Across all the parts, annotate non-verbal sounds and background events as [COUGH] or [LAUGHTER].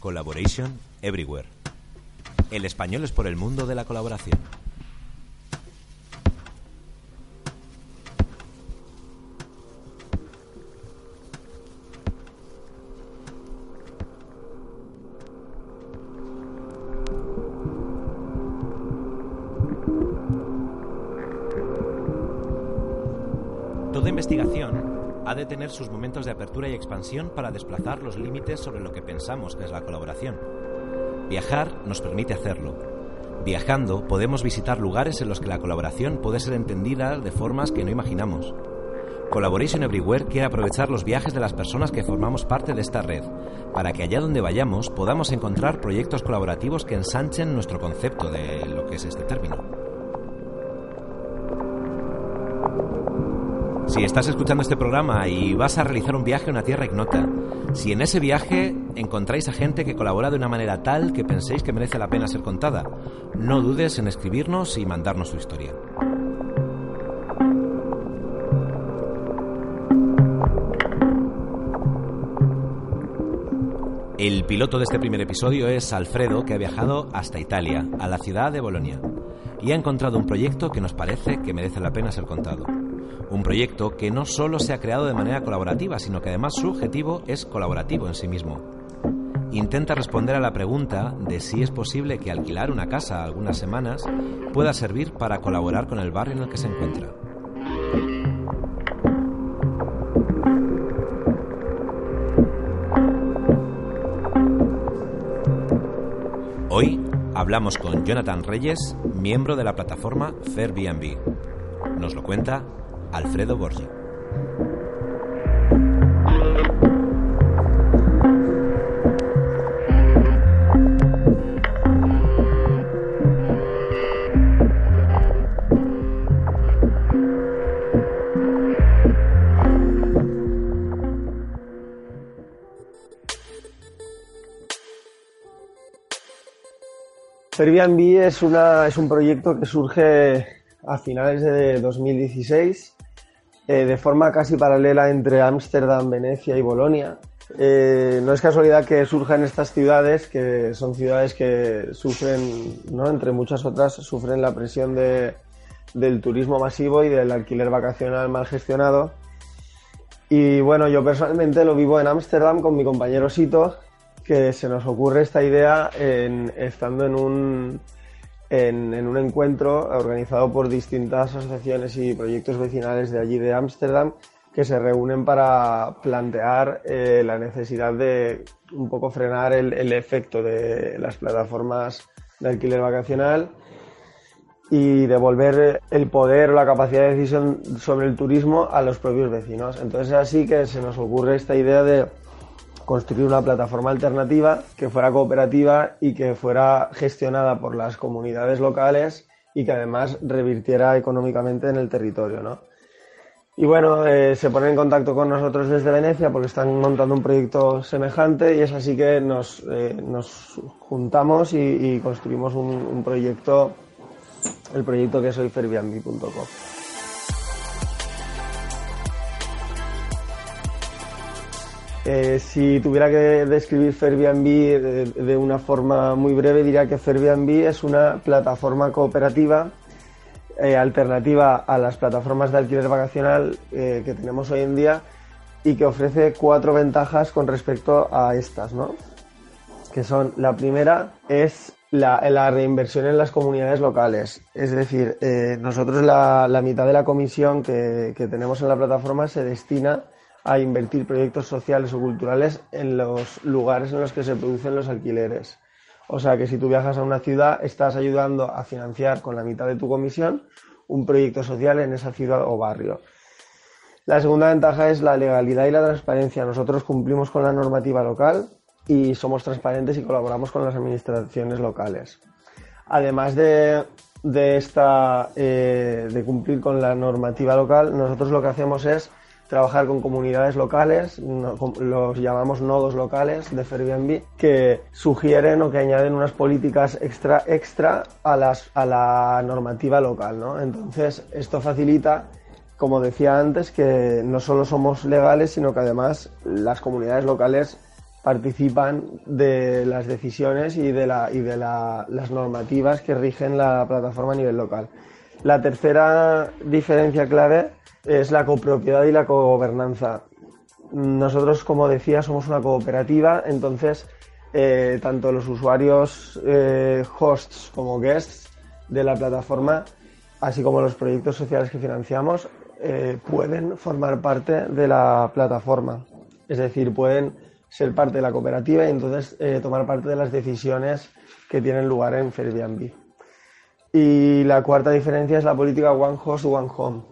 Collaboration Everywhere. El español es por el mundo de la colaboración. Toda investigación ha de tener sus momentos de apertura y expansión para desplazar los límites sobre lo que pensamos que es la colaboración. Viajar nos permite hacerlo. Viajando podemos visitar lugares en los que la colaboración puede ser entendida de formas que no imaginamos. Collaboration Everywhere quiere aprovechar los viajes de las personas que formamos parte de esta red, para que allá donde vayamos podamos encontrar proyectos colaborativos que ensanchen nuestro concepto de lo que es este término. Si estás escuchando este programa y vas a realizar un viaje a una tierra ignota, si en ese viaje encontráis a gente que colabora de una manera tal que penséis que merece la pena ser contada, no dudes en escribirnos y mandarnos su historia. El piloto de este primer episodio es Alfredo, que ha viajado hasta Italia, a la ciudad de Bolonia, y ha encontrado un proyecto que nos parece que merece la pena ser contado. Un proyecto que no solo se ha creado de manera colaborativa, sino que además su objetivo es colaborativo en sí mismo. Intenta responder a la pregunta de si es posible que alquilar una casa algunas semanas pueda servir para colaborar con el barrio en el que se encuentra. Hoy hablamos con Jonathan Reyes, miembro de la plataforma Fairbnb. Nos lo cuenta Alfredo Borgi. Es, una, es un proyecto que surge a finales de 2016 eh, de forma casi paralela entre Ámsterdam, Venecia y Bolonia. Eh, no es casualidad que surja en estas ciudades, que son ciudades que sufren, ¿no? entre muchas otras, sufren la presión de, del turismo masivo y del alquiler vacacional mal gestionado. Y bueno, yo personalmente lo vivo en Ámsterdam con mi compañero Sito, que se nos ocurre esta idea en, estando en un, en, en, un encuentro organizado por distintas asociaciones y proyectos vecinales de allí de Ámsterdam que se reúnen para plantear eh, la necesidad de un poco frenar el, el, efecto de las plataformas de alquiler vacacional y devolver el poder o la capacidad de decisión sobre el turismo a los propios vecinos. Entonces es así que se nos ocurre esta idea de construir una plataforma alternativa que fuera cooperativa y que fuera gestionada por las comunidades locales y que además revirtiera económicamente en el territorio, ¿no? Y bueno, eh, se ponen en contacto con nosotros desde Venecia porque están montando un proyecto semejante y es así que nos, eh, nos juntamos y, construimos un, proyecto, el proyecto que es hoy. Eh, si tuviera que describir Fairbnb de, de, una forma muy breve, diría que Fairbnb es una plataforma cooperativa eh, alternativa a las plataformas de alquiler vacacional eh, que tenemos hoy en día y que ofrece cuatro ventajas con respecto a estas, ¿no? Que son, la primera es la, reinversión en las comunidades locales. Es decir, eh, nosotros la, la, mitad de la comisión que, que tenemos en la plataforma se destina a invertir proyectos sociales o culturales en los lugares en los que se producen los alquileres. O sea que si tú viajas a una ciudad, estás ayudando a financiar con la mitad de tu comisión un proyecto social en esa ciudad o barrio. La segunda ventaja es la legalidad y la transparencia. Nosotros cumplimos con la normativa local y somos transparentes y colaboramos con las administraciones locales. Además de, de esta, eh, de cumplir con la normativa local, nosotros lo que hacemos es trabajar con comunidades locales, los llamamos nodos locales de Airbnb, que sugieren o que añaden unas políticas extra extra a, las, a la normativa local. Entonces, esto facilita, como decía antes, que no solo somos legales, sino que además las comunidades locales participan de las decisiones y de, la, y de las normativas que rigen la plataforma a nivel local. La tercera diferencia clave es la copropiedad y la cogobernanza. Nosotros, como decía, somos una cooperativa, entonces eh, tanto los usuarios eh, hosts como guests de la plataforma, así como los proyectos sociales que financiamos, eh, pueden formar parte de la plataforma. Es decir, pueden ser parte de la cooperativa y entonces tomar parte de las decisiones que tienen lugar en Airbnb. Y la cuarta diferencia es la política One Host, One Home.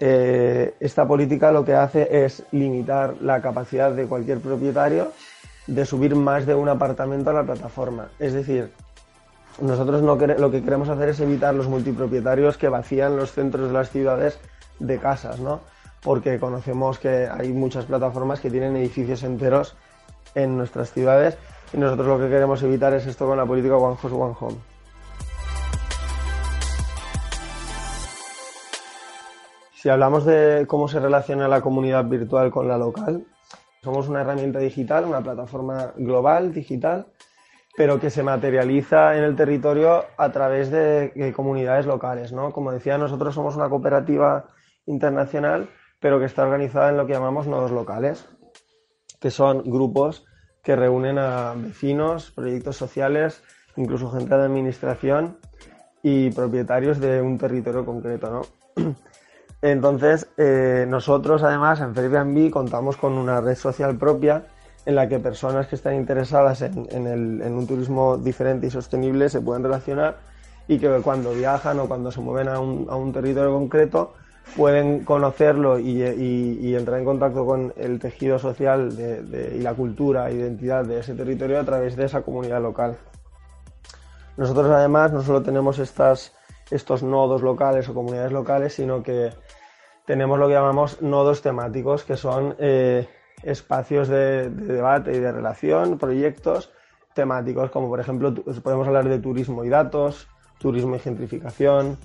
esta política lo que hace es limitar la capacidad de cualquier propietario de subir más de un apartamento a la plataforma. Es decir, nosotros no lo que queremos hacer es evitar los multipropietarios que vacían los centros de las ciudades de casas, ¿no? Porque conocemos que hay muchas plataformas que tienen edificios enteros en nuestras ciudades y nosotros lo que queremos evitar es esto con la política One House One Home. Hablamos de cómo se relaciona la comunidad virtual con la local, somos una herramienta digital, una plataforma global digital, pero que se materializa en el territorio a través de, comunidades locales. ¿no? Como decía, nosotros somos una cooperativa internacional, pero que está organizada en lo que llamamos nodos locales, que son grupos que reúnen a vecinos, proyectos sociales, incluso gente de administración y propietarios de un territorio concreto. ¿no? [CLEARS THROAT] Entonces, eh, nosotros además en Airbnb contamos con una red social propia en la que personas que están interesadas en, un turismo diferente y sostenible se pueden relacionar y que cuando viajan o cuando se mueven a un, territorio concreto pueden conocerlo y, entrar en contacto con el tejido social y la cultura identidad de ese territorio a través de esa comunidad local. Nosotros además no solo tenemos estas estos nodos locales o comunidades locales, sino que tenemos lo que llamamos nodos temáticos, que son eh, espacios de, debate y de relación, proyectos temáticos, como por ejemplo podemos hablar de turismo y datos, turismo y gentrificación,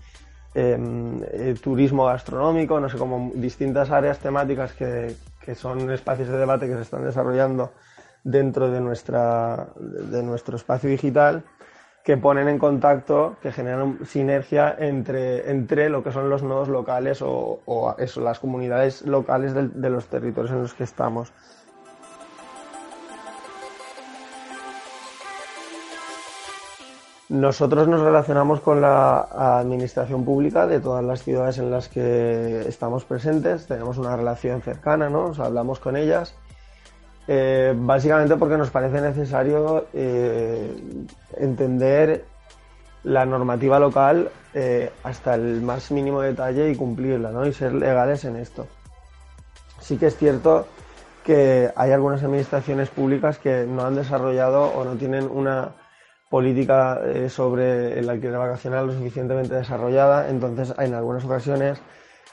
em, eh, turismo gastronómico, no sé, como distintas áreas temáticas que, que, son espacios de debate que se están desarrollando dentro de, nuestra, de nuestro espacio digital que ponen en contacto, que generan sinergia entre, entre lo que son los nodos locales o, las comunidades locales de, los territorios en los que estamos. Nosotros nos relacionamos con la administración pública de todas las ciudades en las que estamos presentes, tenemos una relación cercana, ¿no? hablamos con ellas eh, básicamente porque nos parece necesario eh, entender la normativa local eh, hasta el más mínimo detalle y cumplirla, ¿no? Y ser legales en esto. Sí que es cierto que hay algunas administraciones públicas que no han desarrollado o no tienen una política sobre el alquiler vacacional lo suficientemente desarrollada, entonces en algunas ocasiones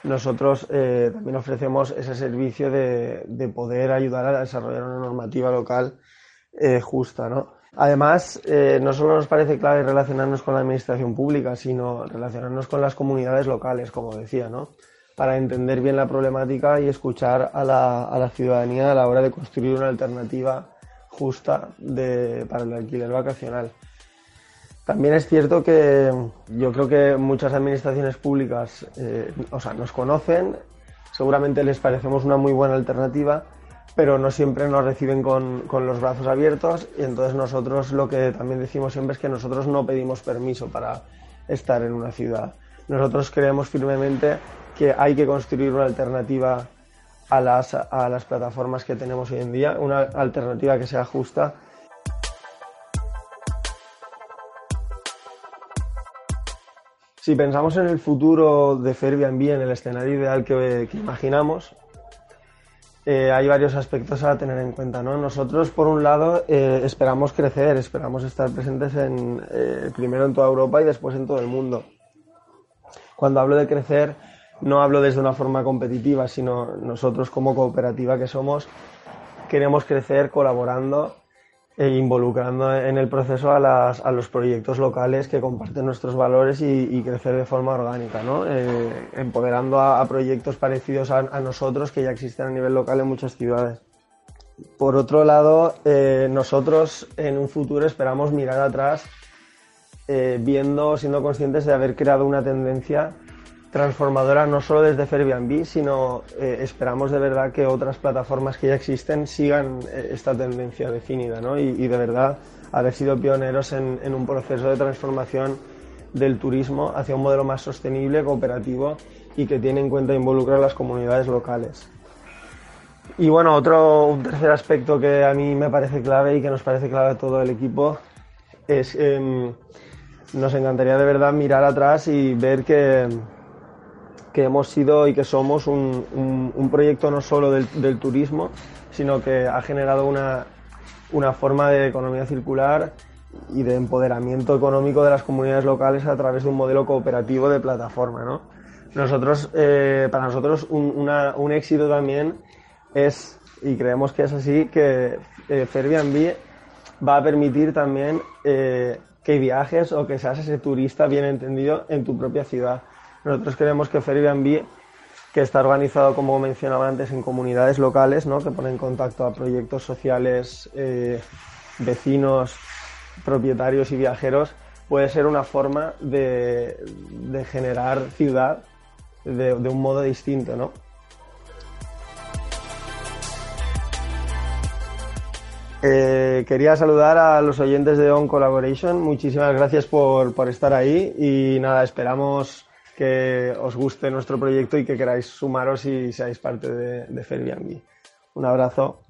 nosotros eh, también ofrecemos ese servicio de, poder ayudar a desarrollar una normativa local eh, justa, ¿no? Además, eh, no solo nos parece clave relacionarnos con la administración pública, sino relacionarnos con las comunidades locales, como decía, ¿no? Para entender bien la problemática y escuchar a la, a la ciudadanía a la hora de construir una alternativa justa de, para el alquiler vacacional. También es cierto que yo creo que muchas administraciones públicas eh, o sea, nos conocen, seguramente les parecemos una muy buena alternativa, pero no siempre nos reciben con, con, los brazos abiertos y entonces nosotros lo que también decimos siempre es que nosotros no pedimos permiso para estar en una ciudad. Nosotros creemos firmemente que hay que construir una alternativa a las, a las plataformas que tenemos hoy en día, una alternativa que sea justa Si pensamos en el futuro de Airbnb, en el escenario ideal que, imaginamos, eh, hay varios aspectos a tener en cuenta. ¿no? Nosotros, por un lado, eh, esperamos crecer, esperamos estar presentes en, eh, primero en toda Europa y después en todo el mundo. Cuando hablo de crecer, no hablo desde una forma competitiva, sino nosotros como cooperativa que somos, queremos crecer colaborando e involucrando en el proceso a, las, los proyectos locales que comparten nuestros valores y, crecer de forma orgánica, ¿no? Eh, empoderando a, proyectos parecidos a, nosotros que ya existen a nivel local en muchas ciudades. por otro lado, eh, nosotros en un futuro esperamos mirar atrás eh, viendo, siendo conscientes de haber creado una tendencia transformadora no solo desde Airbnb, sino eh, esperamos de verdad que otras plataformas que ya existen sigan esta tendencia definida ¿no? y, de verdad haber sido pioneros en, en, un proceso de transformación del turismo hacia un modelo más sostenible, cooperativo y que tiene en cuenta involucrar a las comunidades locales. Y bueno, otro, un tercer aspecto que a mí me parece clave y que nos parece clave a todo el equipo es eh, nos encantaría de verdad mirar atrás y ver que, que hemos sido y que somos un, un, proyecto no solo del, del, turismo, sino que ha generado una, una forma de economía circular y de empoderamiento económico de las comunidades locales a través de un modelo cooperativo de plataforma. ¿no? Nosotros, eh, para nosotros un, una, un éxito también es, y creemos que es así, que eh, va a permitir también eh, que viajes o que seas ese turista bien entendido en tu propia ciudad. Nosotros creemos que Airbnb, que está organizado, como mencionaba antes, en comunidades locales, ¿no? que pone en contacto a proyectos sociales, eh, vecinos, propietarios y viajeros, puede ser una forma de, de generar ciudad de, de un modo distinto, ¿no? Eh, quería saludar a los oyentes de On Collaboration. Muchísimas gracias por, por, estar ahí y nada, esperamos que os guste nuestro proyecto y que queráis sumaros y seáis parte de, de. Un abrazo.